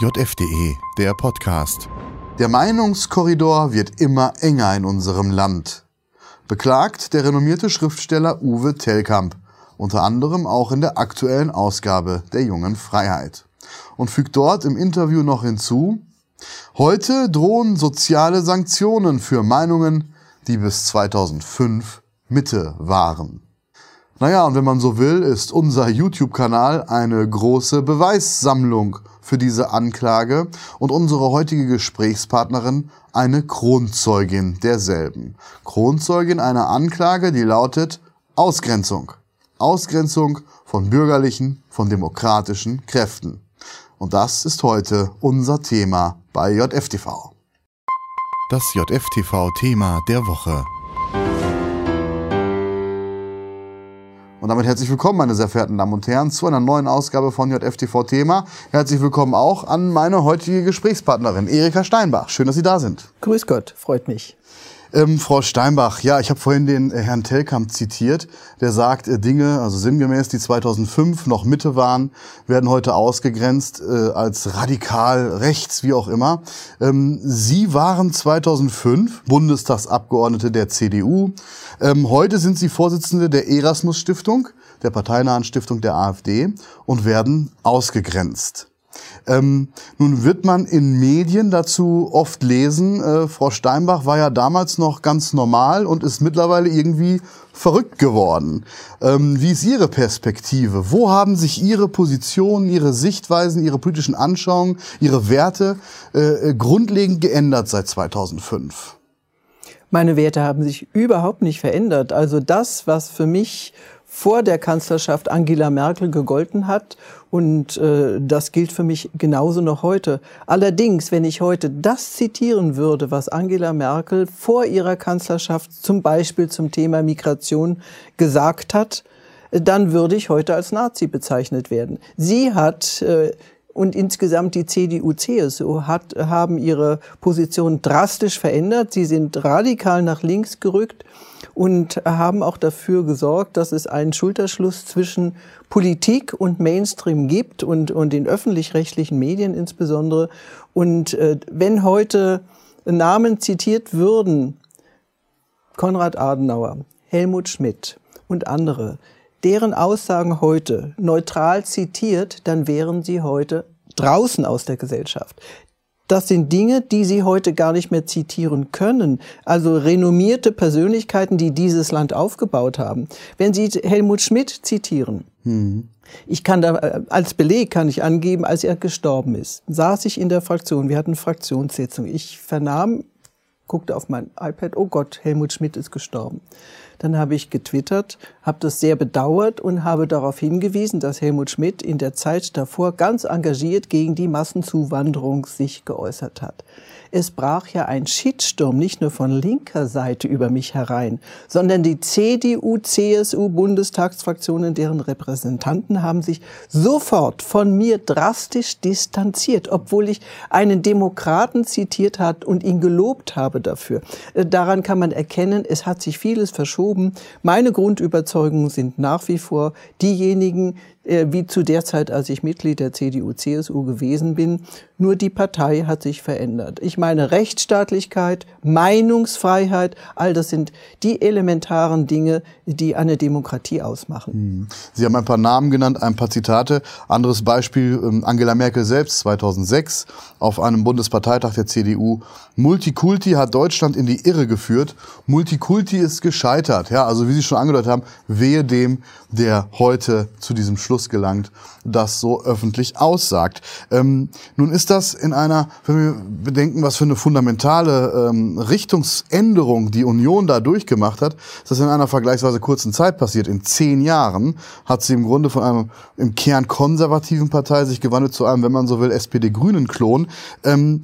JFDE, der Podcast. Der Meinungskorridor wird immer enger in unserem Land. Beklagt der renommierte Schriftsteller Uwe Tellkamp, unter anderem auch in der aktuellen Ausgabe der Jungen Freiheit. Und fügt dort im Interview noch hinzu, heute drohen soziale Sanktionen für Meinungen, die bis 2005 Mitte waren. Naja, und wenn man so will, ist unser YouTube-Kanal eine große Beweissammlung für diese Anklage und unsere heutige Gesprächspartnerin eine Kronzeugin derselben. Kronzeugin einer Anklage, die lautet Ausgrenzung. Ausgrenzung von bürgerlichen, von demokratischen Kräften. Und das ist heute unser Thema bei JFTV. Das JFTV-Thema der Woche. Und damit herzlich willkommen, meine sehr verehrten Damen und Herren, zu einer neuen Ausgabe von JFTV Thema. Herzlich willkommen auch an meine heutige Gesprächspartnerin Erika Steinbach. Schön, dass Sie da sind. Grüß Gott, freut mich. Ähm, Frau Steinbach, ja, ich habe vorhin den äh, Herrn Telkamp zitiert, der sagt, äh, Dinge, also sinngemäß, die 2005 noch Mitte waren, werden heute ausgegrenzt äh, als radikal rechts, wie auch immer. Ähm, Sie waren 2005 Bundestagsabgeordnete der CDU. Ähm, heute sind Sie Vorsitzende der Erasmus Stiftung, der parteinahen Stiftung der AfD und werden ausgegrenzt. Ähm, nun wird man in Medien dazu oft lesen, äh, Frau Steinbach war ja damals noch ganz normal und ist mittlerweile irgendwie verrückt geworden. Ähm, wie ist Ihre Perspektive? Wo haben sich Ihre Positionen, Ihre Sichtweisen, Ihre politischen Anschauungen, Ihre Werte äh, grundlegend geändert seit 2005? Meine Werte haben sich überhaupt nicht verändert. Also das, was für mich vor der Kanzlerschaft Angela Merkel gegolten hat. Und äh, das gilt für mich genauso noch heute. Allerdings, wenn ich heute das zitieren würde, was Angela Merkel vor ihrer Kanzlerschaft zum Beispiel zum Thema Migration gesagt hat, dann würde ich heute als Nazi bezeichnet werden. Sie hat äh, und insgesamt die CDU, CSU hat, haben ihre Position drastisch verändert. Sie sind radikal nach links gerückt und haben auch dafür gesorgt, dass es einen Schulterschluss zwischen Politik und Mainstream gibt und, und den öffentlich-rechtlichen Medien insbesondere. Und äh, wenn heute Namen zitiert würden, Konrad Adenauer, Helmut Schmidt und andere, deren Aussagen heute neutral zitiert, dann wären sie heute draußen aus der Gesellschaft. Das sind Dinge, die Sie heute gar nicht mehr zitieren können. Also renommierte Persönlichkeiten, die dieses Land aufgebaut haben. Wenn Sie Helmut Schmidt zitieren, mhm. ich kann da äh, als Beleg kann ich angeben, als er gestorben ist, saß ich in der Fraktion. Wir hatten Fraktionssitzung. Ich vernahm, guckte auf mein iPad, oh Gott, Helmut Schmidt ist gestorben. Dann habe ich getwittert, habe das sehr bedauert und habe darauf hingewiesen, dass Helmut Schmidt in der Zeit davor ganz engagiert gegen die Massenzuwanderung sich geäußert hat. Es brach ja ein Shitsturm nicht nur von linker Seite über mich herein, sondern die CDU, CSU Bundestagsfraktionen, deren Repräsentanten haben sich sofort von mir drastisch distanziert, obwohl ich einen Demokraten zitiert hat und ihn gelobt habe dafür. Äh, daran kann man erkennen, es hat sich vieles verschoben. Meine Grundüberzeugungen sind nach wie vor diejenigen, wie zu der Zeit, als ich Mitglied der CDU-CSU gewesen bin. Nur die Partei hat sich verändert. Ich meine Rechtsstaatlichkeit, Meinungsfreiheit, all das sind die elementaren Dinge, die eine Demokratie ausmachen. Hm. Sie haben ein paar Namen genannt, ein paar Zitate. Anderes Beispiel, ähm, Angela Merkel selbst 2006 auf einem Bundesparteitag der CDU. Multikulti hat Deutschland in die Irre geführt. Multikulti ist gescheitert. Ja, also wie Sie schon angedeutet haben, wehe dem, der heute zu diesem Schluss Schluss gelangt, das so öffentlich aussagt. Ähm, nun ist das in einer, wenn wir bedenken, was für eine fundamentale ähm, Richtungsänderung die Union da durchgemacht hat, ist das in einer vergleichsweise kurzen Zeit passiert. In zehn Jahren hat sie im Grunde von einem im Kern konservativen Partei sich gewandelt zu einem, wenn man so will, SPD-Grünen-Klon. Ähm,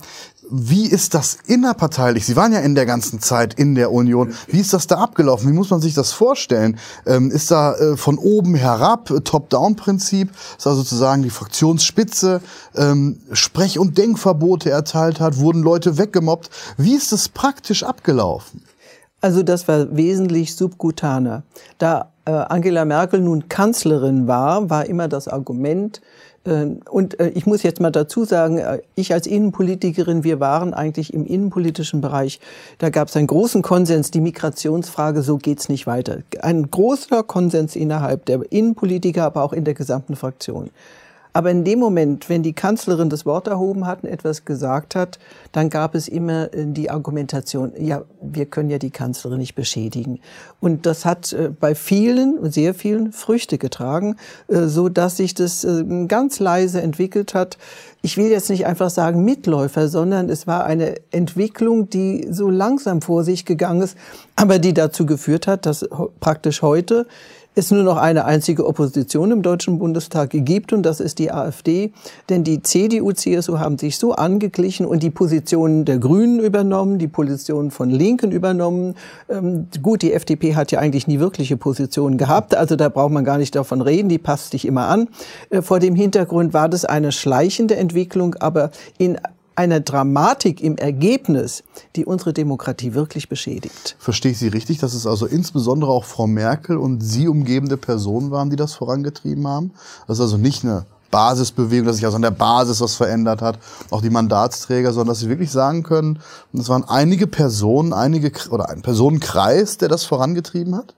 wie ist das innerparteilich? Sie waren ja in der ganzen Zeit in der Union. Wie ist das da abgelaufen? Wie muss man sich das vorstellen? Ähm, ist da äh, von oben herab äh, Top-Down-Prinzip, ist also sozusagen die Fraktionsspitze ähm, Sprech- und Denkverbote erteilt hat? Wurden Leute weggemobbt? Wie ist das praktisch abgelaufen? Also das war wesentlich subkutaner. Da äh, Angela Merkel nun Kanzlerin war, war immer das Argument, und äh, ich muss jetzt mal dazu sagen, äh, ich als Innenpolitikerin, wir waren eigentlich im innenpolitischen Bereich, da gab es einen großen Konsens, die Migrationsfrage, so geht's nicht weiter. Ein großer Konsens innerhalb der Innenpolitiker, aber auch in der gesamten Fraktion. Aber in dem Moment, wenn die Kanzlerin das Wort erhoben hat und etwas gesagt hat, dann gab es immer äh, die Argumentation, ja, wir können ja die Kanzlerin nicht beschädigen. Und das hat äh, bei vielen, sehr vielen Früchte getragen, äh, so dass sich das ganz leise entwickelt hat. Ich will jetzt nicht einfach sagen Mitläufer, sondern es war eine Entwicklung, die so langsam vor sich gegangen ist, aber die dazu geführt hat, dass praktisch heute es nur noch eine einzige Opposition im Deutschen Bundestag gibt und das ist die AfD. Denn die CDU, CSU haben sich so angeglichen und die Positionen der Grünen übernommen, die Positionen von Linken übernommen. Ähm, gut, die FDP hat ja eigentlich nie wirkliche Positionen gehabt, also da braucht man gar nicht davon reden, die passt sich immer an. Äh, vor dem Hintergrund war das eine schleichende Entwicklung, aber in einer Dramatik im Ergebnis, die unsere Demokratie wirklich beschädigt. Verstehe ich Sie richtig, dass es also insbesondere auch Frau Merkel und sie umgebende Personen waren, die das vorangetrieben haben? Das ist also nicht eine Basisbewegung, dass sich also an der Basis was verändert hat, auch die Mandatsträger, sondern dass sie wirklich sagen können, es waren einige Personen, einige oder ein Personenkreis, der das vorangetrieben hat?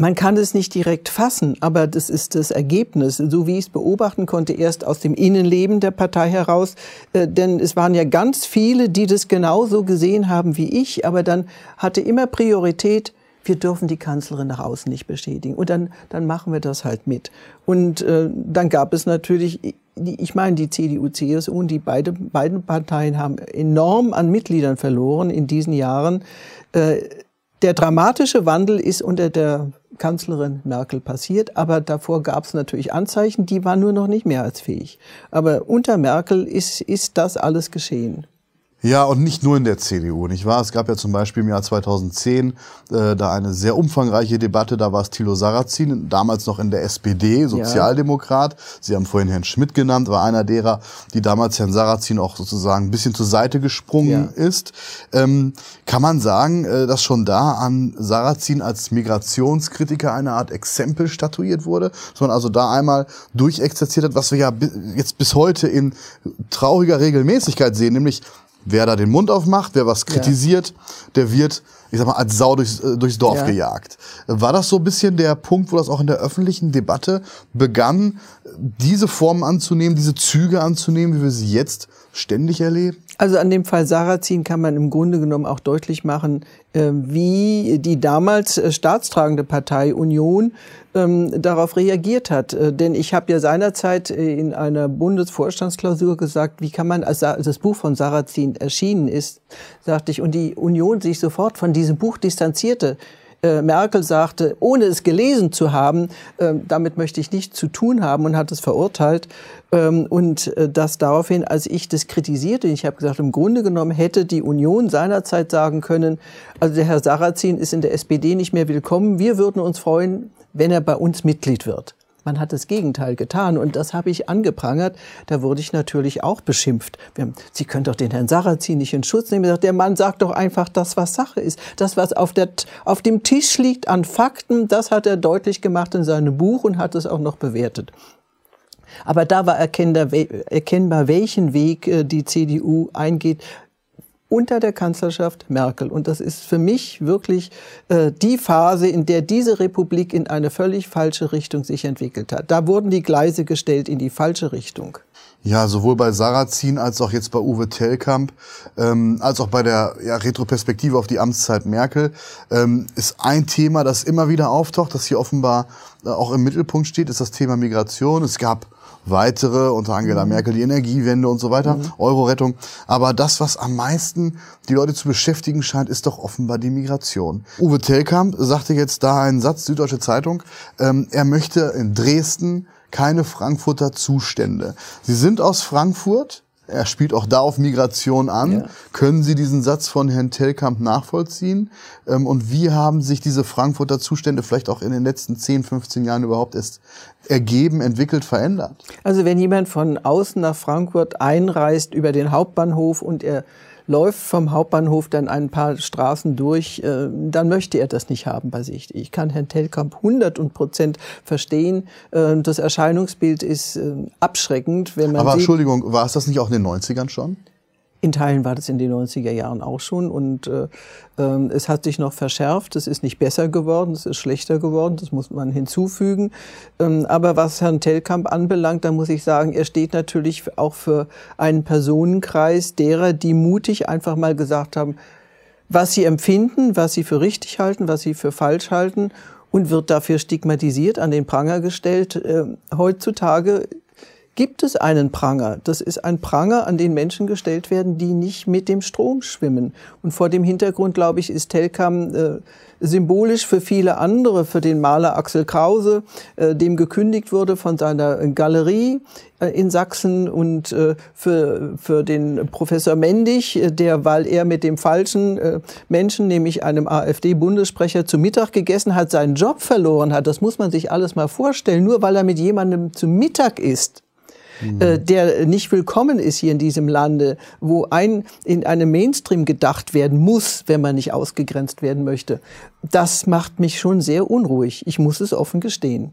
Man kann es nicht direkt fassen, aber das ist das Ergebnis, so wie ich es beobachten konnte, erst aus dem Innenleben der Partei heraus. Äh, denn es waren ja ganz viele, die das genauso gesehen haben wie ich, aber dann hatte immer Priorität, wir dürfen die Kanzlerin nach außen nicht beschädigen. Und dann, dann machen wir das halt mit. Und äh, dann gab es natürlich, ich meine, die CDU, CSU und die beide, beiden Parteien haben enorm an Mitgliedern verloren in diesen Jahren. Äh, der dramatische Wandel ist unter der Kanzlerin Merkel passiert, aber davor gab es natürlich Anzeichen, die waren nur noch nicht mehrheitsfähig. Aber unter Merkel ist, ist das alles geschehen. Ja, und nicht nur in der CDU, nicht wahr? Es gab ja zum Beispiel im Jahr 2010 äh, da eine sehr umfangreiche Debatte, da war es Thilo Sarrazin, damals noch in der SPD, Sozialdemokrat. Ja. Sie haben vorhin Herrn Schmidt genannt, war einer derer, die damals Herrn Sarrazin auch sozusagen ein bisschen zur Seite gesprungen ja. ist. Ähm, kann man sagen, äh, dass schon da an Sarrazin als Migrationskritiker eine Art Exempel statuiert wurde, dass man also da einmal durchexerziert hat, was wir ja jetzt bis heute in trauriger Regelmäßigkeit sehen, nämlich wer da den Mund aufmacht, wer was kritisiert, ja. der wird, ich sag mal, als Sau durchs, äh, durchs Dorf ja. gejagt. War das so ein bisschen der Punkt, wo das auch in der öffentlichen Debatte begann, diese Formen anzunehmen, diese Züge anzunehmen, wie wir sie jetzt ständig erleben? Also an dem Fall Sarrazin kann man im Grunde genommen auch deutlich machen, äh, wie die damals äh, staatstragende Partei Union ähm, darauf reagiert hat. Äh, denn ich habe ja seinerzeit in einer Bundesvorstandsklausur gesagt, wie kann man, als das Buch von Sarrazin erschienen ist, sagte ich, und die Union sich sofort von diesem Buch distanzierte. Äh, Merkel sagte, ohne es gelesen zu haben, äh, damit möchte ich nichts zu tun haben und hat es verurteilt. Ähm, und äh, das daraufhin, als ich das kritisierte, ich habe gesagt, im Grunde genommen hätte die Union seinerzeit sagen können, also der Herr Sarrazin ist in der SPD nicht mehr willkommen, wir würden uns freuen, wenn er bei uns Mitglied wird. Man hat das Gegenteil getan und das habe ich angeprangert. Da wurde ich natürlich auch beschimpft. Sie können doch den Herrn Sarrazin nicht in Schutz nehmen. Der Mann sagt doch einfach das, was Sache ist. Das, was auf, der, auf dem Tisch liegt an Fakten, das hat er deutlich gemacht in seinem Buch und hat es auch noch bewertet. Aber da war erkennbar, welchen Weg äh, die CDU eingeht unter der Kanzlerschaft Merkel. Und das ist für mich wirklich äh, die Phase, in der diese Republik in eine völlig falsche Richtung sich entwickelt hat. Da wurden die Gleise gestellt in die falsche Richtung. Ja, sowohl bei Sarrazin als auch jetzt bei Uwe Tellkamp, ähm, als auch bei der ja, Retroperspektive auf die Amtszeit Merkel, ähm, ist ein Thema, das immer wieder auftaucht, das hier offenbar äh, auch im Mittelpunkt steht, ist das Thema Migration. Es gab weitere, unter Angela mhm. Merkel die Energiewende und so weiter, mhm. Euro-Rettung. Aber das, was am meisten die Leute zu beschäftigen scheint, ist doch offenbar die Migration. Uwe Tellkamp sagte jetzt da einen Satz, Süddeutsche Zeitung, ähm, er möchte in Dresden keine Frankfurter Zustände. Sie sind aus Frankfurt, er spielt auch da auf Migration an. Ja. Können Sie diesen Satz von Herrn Tellkamp nachvollziehen? Ähm, und wie haben sich diese Frankfurter Zustände vielleicht auch in den letzten 10, 15 Jahren überhaupt erst ergeben, entwickelt, verändert? Also wenn jemand von außen nach Frankfurt einreist über den Hauptbahnhof und er läuft vom Hauptbahnhof dann ein paar Straßen durch, äh, dann möchte er das nicht haben bei sich. Ich kann Herrn Telkamp 100 Prozent verstehen. Äh, das Erscheinungsbild ist äh, abschreckend, wenn man Aber sieht, Entschuldigung, war es das nicht auch in den 90ern schon? In Teilen war das in den 90er Jahren auch schon und äh, äh, es hat sich noch verschärft. Es ist nicht besser geworden, es ist schlechter geworden, das muss man hinzufügen. Ähm, aber was Herrn Telkamp anbelangt, da muss ich sagen, er steht natürlich auch für einen Personenkreis derer, die mutig einfach mal gesagt haben, was sie empfinden, was sie für richtig halten, was sie für falsch halten und wird dafür stigmatisiert, an den Pranger gestellt. Äh, heutzutage gibt es einen Pranger. Das ist ein Pranger, an den Menschen gestellt werden, die nicht mit dem Strom schwimmen. Und vor dem Hintergrund, glaube ich, ist Telkam äh, symbolisch für viele andere, für den Maler Axel Krause, äh, dem gekündigt wurde von seiner Galerie äh, in Sachsen und äh, für, für den Professor Mendig, äh, der, weil er mit dem falschen äh, Menschen, nämlich einem AfD-Bundessprecher, zu Mittag gegessen hat, seinen Job verloren hat. Das muss man sich alles mal vorstellen. Nur weil er mit jemandem zu Mittag isst, äh, der nicht willkommen ist hier in diesem Lande, wo ein in einem Mainstream gedacht werden muss, wenn man nicht ausgegrenzt werden möchte. Das macht mich schon sehr unruhig. Ich muss es offen gestehen.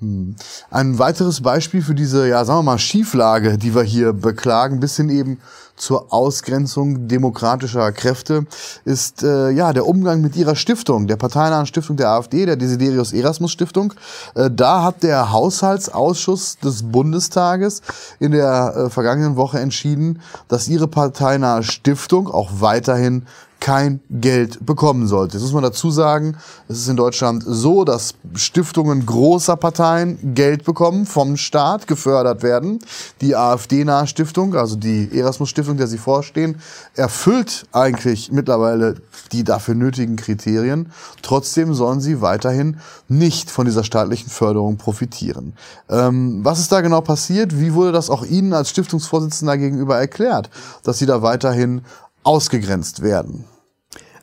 Hm. Ein weiteres Beispiel für diese, ja, sagen wir mal, Schieflage, die wir hier beklagen, bis hin eben zur Ausgrenzung demokratischer Kräfte, ist äh, ja der Umgang mit ihrer Stiftung, der parteinahen Stiftung der AfD, der Desiderius Erasmus Stiftung. Äh, da hat der Haushaltsausschuss des Bundestages in der äh, vergangenen Woche entschieden, dass ihre parteinahe Stiftung auch weiterhin kein Geld bekommen sollte. Jetzt muss man dazu sagen, es ist in Deutschland so, dass Stiftungen großer Parteien Geld bekommen, vom Staat gefördert werden. Die AfD-nahe Stiftung, also die Erasmus-Stiftung, der sie vorstehen, erfüllt eigentlich mittlerweile die dafür nötigen Kriterien. Trotzdem sollen sie weiterhin nicht von dieser staatlichen Förderung profitieren. Ähm, was ist da genau passiert? Wie wurde das auch Ihnen als Stiftungsvorsitzender gegenüber erklärt, dass Sie da weiterhin ausgegrenzt werden?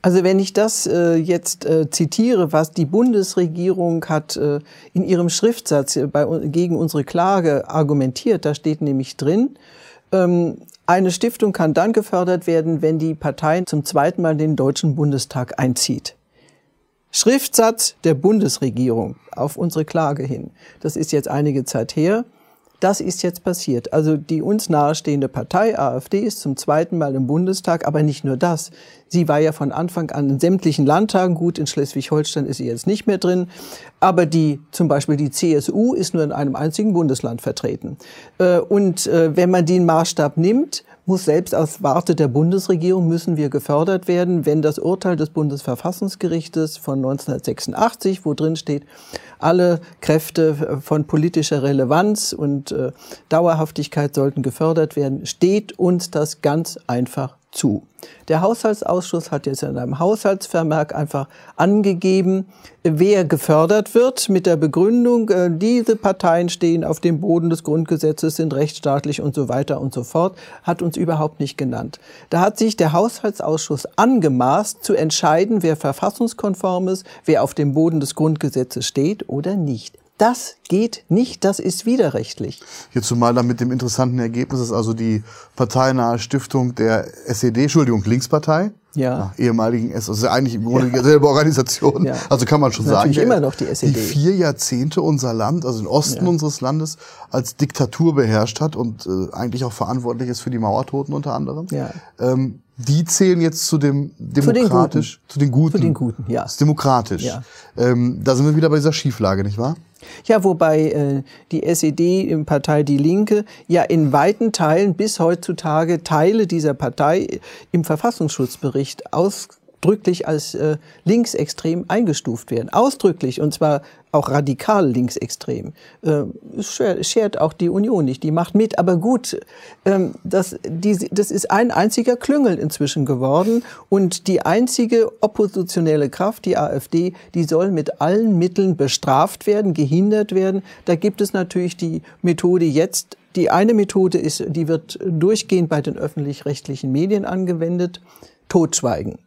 Also wenn ich das äh, jetzt äh, zitiere, was die Bundesregierung hat äh, in ihrem Schriftsatz bei, gegen unsere Klage argumentiert, da steht nämlich drin, ähm, eine Stiftung kann dann gefördert werden, wenn die Partei zum zweiten Mal den Deutschen Bundestag einzieht. Schriftsatz der Bundesregierung auf unsere Klage hin. Das ist jetzt einige Zeit her. Das ist jetzt passiert. Also die uns nahestehende Partei AfD ist zum zweiten Mal im Bundestag, aber nicht nur das. Sie war ja von Anfang an in sämtlichen Landtagen gut. In Schleswig-Holstein ist sie jetzt nicht mehr drin. Aber die, zum Beispiel die CSU ist nur in einem einzigen Bundesland vertreten. Äh, und äh, wenn man den Maßstab nimmt, muss selbst aus Warte der Bundesregierung müssen wir gefördert werden, wenn das Urteil des Bundesverfassungsgerichtes von 1986, wo drin steht, alle Kräfte von politischer Relevanz und äh, Dauerhaftigkeit sollten gefördert werden, steht uns das ganz einfach zu. Der Haushaltsausschuss hat jetzt in einem Haushaltsvermerk einfach angegeben, wer gefördert wird mit der Begründung, äh, diese Parteien stehen auf dem Boden des Grundgesetzes, sind rechtsstaatlich und so weiter und so fort, hat uns überhaupt nicht genannt. Da hat sich der Haushaltsausschuss angemaßt zu entscheiden, wer verfassungskonform ist, wer auf dem Boden des Grundgesetzes steht oder nicht. Das geht nicht, das ist widerrechtlich. Hier zumal dann mit dem interessanten Ergebnis, dass also die parteinahe Stiftung der SED, Entschuldigung, Linkspartei, ja. ehemaligen S, also eigentlich im Grunde dieselbe Organisation. Ja. Also kann man schon ist sagen. natürlich immer noch die SED. Die vier Jahrzehnte unser Land, also den Osten Ja. unseres Landes, als Diktatur beherrscht hat und äh, eigentlich auch verantwortlich ist für die Mauertoten unter anderem. Ja. Ähm, die zählen jetzt zu dem den demokratisch, zu den Guten. Zu den Guten, ja. Das ist demokratisch. Ja. Ähm, da sind wir wieder bei dieser Schieflage, nicht wahr? Ja, wobei äh, die SED, im Partei Die Linke, ja in weiten Teilen bis heutzutage Teile dieser Partei im Verfassungsschutzbericht ausdrücklich als äh, linksextrem eingestuft werden. Ausdrücklich, und zwar auch radikal linksextrem. Äh, schert auch die Union nicht, die macht mit. Aber gut, ähm, das, die, das ist ein einziger Klüngel inzwischen geworden. Und die einzige oppositionelle Kraft, die AfD, die soll mit allen Mitteln bestraft werden, gehindert werden. Da gibt es natürlich die Methode jetzt. Die eine Methode ist, die wird durchgehend bei den öffentlich-rechtlichen Medien angewendet. Totschweigen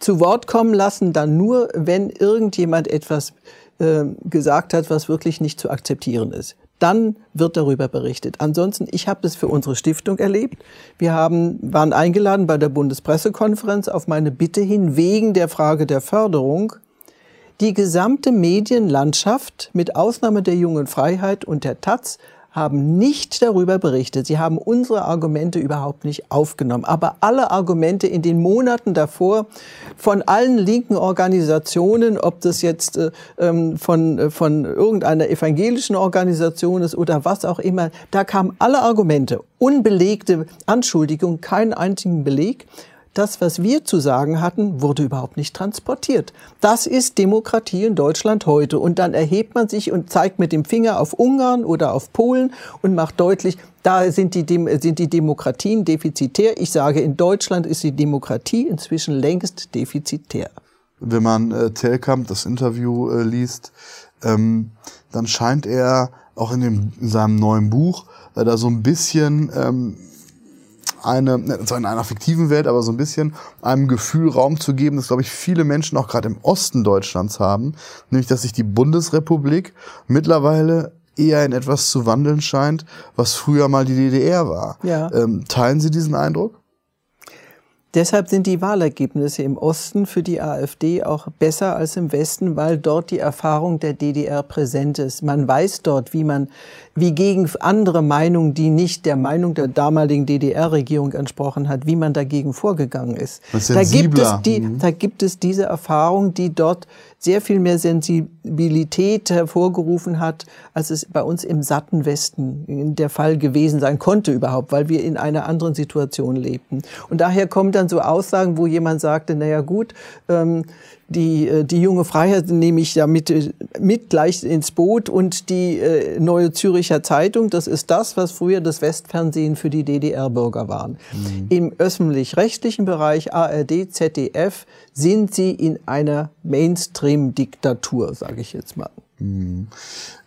zu Wort kommen lassen, dann nur, wenn irgendjemand etwas äh, gesagt hat, was wirklich nicht zu akzeptieren ist. dann wird darüber berichtet. Ansonsten, ich habe das für unsere Stiftung erlebt. Wir haben, waren eingeladen bei der Bundespressekonferenz auf meine Bitte hin, wegen der Frage der Förderung, die gesamte Medienlandschaft mit Ausnahme der jungen Freiheit und der Taz haben nicht darüber berichtet. Sie haben unsere Argumente überhaupt nicht aufgenommen. Aber alle Argumente in den Monaten davor von allen linken Organisationen, ob das jetzt äh, ähm, von, äh, von irgendeiner evangelischen Organisation ist oder was auch immer, da kamen alle Argumente, unbelegte Anschuldigungen, keinen einzigen Beleg das, was wir zu sagen hatten, wurde überhaupt nicht transportiert. Das ist Demokratie in Deutschland heute. Und dann erhebt man sich und zeigt mit dem Finger auf Ungarn oder auf Polen und macht deutlich, da sind die, sind die Demokratien defizitär. Ich sage, in Deutschland ist die Demokratie inzwischen längst defizitär. Wenn man äh, Telkamp das Interview äh, liest, ähm, dann scheint er auch in, dem, in seinem neuen Buch äh, da so ein bisschen ähm, eine, ne, zwar in einer fiktiven Welt, aber so ein bisschen einem Gefühl Raum zu geben, das glaube ich viele Menschen auch gerade im Osten Deutschlands haben, nämlich dass sich die Bundesrepublik mittlerweile eher in etwas zu wandeln scheint, was früher mal die DDR war. Ja. Ähm, teilen Sie diesen Eindruck? Deshalb sind die Wahlergebnisse im Osten für die AfD auch besser als im Westen, weil dort die Erfahrung der DDR präsent ist. Man weiß dort, wie man, wie gegen andere Meinungen, die nicht der Meinung der damaligen DDR-Regierung entsprochen hat, wie man dagegen vorgegangen ist. Da gibt es die, mhm. da gibt es diese Erfahrung, die dort sehr viel mehr Sensibilität hervorgerufen hat, als es bei uns im satten Westen der Fall gewesen sein konnte überhaupt, weil wir in einer anderen Situation lebten. Und daher kommen dann so Aussagen, wo jemand sagte, naja gut, ähm, die, äh, die junge Freiheit nehme ich ja mit, äh, mit gleich ins Boot und die äh, Neue Züricher Zeitung, das ist das, was früher das Westfernsehen für die DDR-Bürger waren. Mhm. Im öffentlich-rechtlichen Bereich ARD, ZDF sind sie in einer Mainstream-Diktatur, sage ich jetzt mal. Mhm.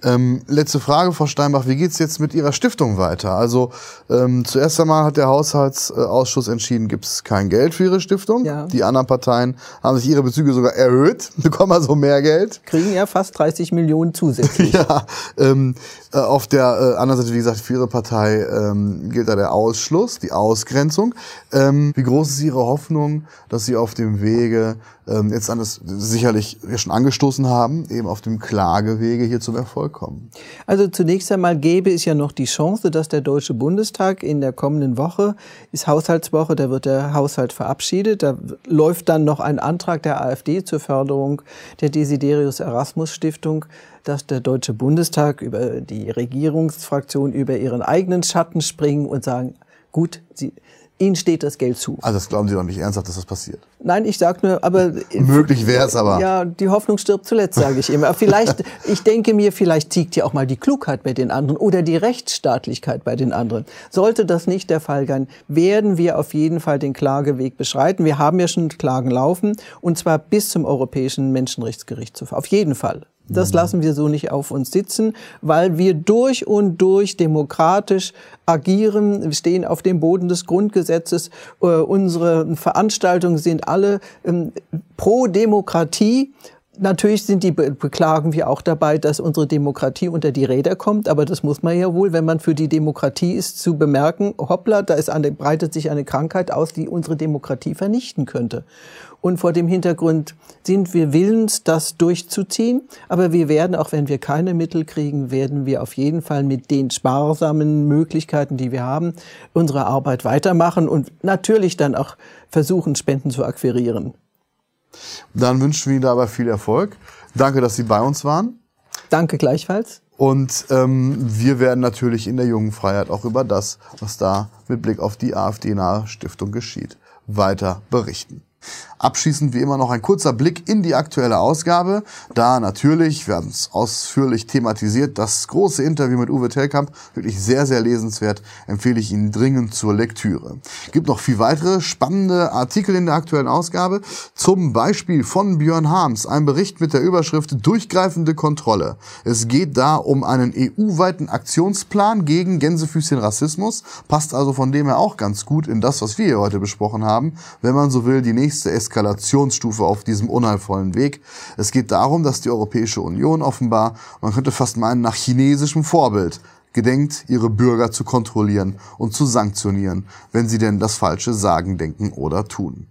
Ähm, letzte Frage, Frau Steinbach. Wie geht's jetzt mit Ihrer Stiftung weiter? Also ähm, zuerst einmal hat der Haushaltsausschuss entschieden, gibt's kein Geld für Ihre Stiftung. Ja. Die anderen Parteien haben sich ihre Bezüge sogar erhöht, bekommen also mehr Geld. Kriegen ja fast 30 Millionen zusätzlich. ja, ähm, äh, auf der äh, anderen Seite, wie gesagt, für Ihre Partei ähm, gilt da der Ausschluss, die Ausgrenzung. Ähm, wie groß ist Ihre Hoffnung, dass Sie auf dem Wege ähm, jetzt an das sicherlich wir schon angestoßen haben, eben auf dem Klagewege hier zum Erfolg kommen? Also zunächst einmal gäbe es ja noch die Chance, dass der Deutsche Bundestag in der kommenden Woche, ist Haushaltswoche, da wird der Haushalt verabschiedet, da läuft dann noch ein Antrag der AfD zur Förderung der Desiderius Erasmus Stiftung, dass der Deutsche Bundestag über die Regierungsfraktion über ihren eigenen Schatten springen und sagen, gut, sie, Ihnen steht das Geld zu. Also das glauben Sie doch nicht ernsthaft, dass das passiert? Nein, ich sage nur, aber... Möglich wäre es aber. Ja, die Hoffnung stirbt zuletzt, sage ich immer. Vielleicht, ich denke mir, vielleicht siegt ja auch mal die Klugheit bei den anderen oder die Rechtsstaatlichkeit bei den anderen. Sollte das nicht der Fall sein, werden wir auf jeden Fall den Klageweg beschreiten. Wir haben ja schon Klagen laufen, und zwar bis zum Europäischen Menschenrechtsgerichtshof. Auf jeden Fall. Das lassen wir so nicht auf uns sitzen, weil wir durch und durch demokratisch agieren, wir stehen auf dem Boden des Grundgesetzes. Äh, unsere Veranstaltungen sind alle ähm, pro Demokratie. Natürlich sind die, beklagen wir auch dabei, dass unsere Demokratie unter die Räder kommt, aber das muss man ja wohl, wenn man für die Demokratie ist, zu bemerken, hoppla, da ist eine, breitet sich eine Krankheit aus, die unsere Demokratie vernichten könnte. Und vor dem Hintergrund sind wir willens, das durchzuziehen. Aber wir werden, auch wenn wir keine Mittel kriegen, werden wir auf jeden Fall mit den sparsamen Möglichkeiten, die wir haben, unsere Arbeit weitermachen und natürlich dann auch versuchen, Spenden zu akquirieren. Dann wünschen wir Ihnen dabei viel Erfolg. Danke, dass Sie bei uns waren. Danke gleichfalls. Und ähm, wir werden natürlich in der jungen Freiheit auch über das, was da mit Blick auf die AfD-nahe Stiftung geschieht, weiter berichten. Abschließend wie immer noch ein kurzer Blick in die aktuelle Ausgabe. Da natürlich, wir haben es ausführlich thematisiert, das große Interview mit Uwe Tellkamp, wirklich sehr, sehr lesenswert, empfehle ich Ihnen dringend zur Lektüre. Gibt noch viel weitere spannende Artikel in der aktuellen Ausgabe, zum Beispiel von Björn Harms, ein Bericht mit der Überschrift Durchgreifende Kontrolle. Es geht da um einen EU-weiten Aktionsplan gegen Gänsefüßchen Rassismus, passt also von dem her auch ganz gut in das, was wir hier heute besprochen haben, wenn man so will, die nächste nächste Eskalationsstufe auf diesem unheilvollen Weg. Es geht darum, dass die Europäische Union offenbar, man könnte fast meinen, nach chinesischem Vorbild gedenkt, ihre Bürger zu kontrollieren und zu sanktionieren, wenn sie denn das Falsche sagen, denken oder tun.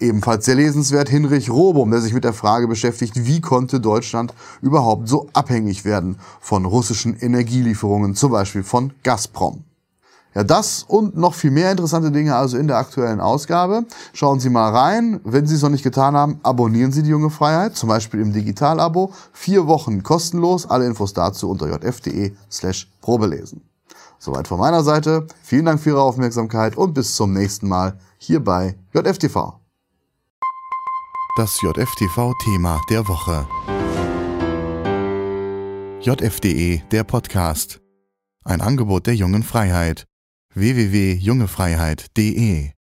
Ebenfalls sehr lesenswert Hinrich Robum, der sich mit der Frage beschäftigt, wie konnte Deutschland überhaupt so abhängig werden von russischen Energielieferungen, zum Beispiel von Gazprom. Ja, das und noch viel mehr interessante Dinge also in der aktuellen Ausgabe. Schauen Sie mal rein. Wenn Sie es noch nicht getan haben, abonnieren Sie die Junge Freiheit, zum Beispiel im Digital-Abo. Vier Wochen kostenlos. Alle Infos dazu unter jf.de slash probelesen. Soweit von meiner Seite. Vielen Dank für Ihre Aufmerksamkeit und bis zum nächsten Mal hier bei JFTV. Das JFTV-Thema der Woche. JFDE, der Podcast. Ein Angebot der jungen Freiheit www.jungefreiheit.de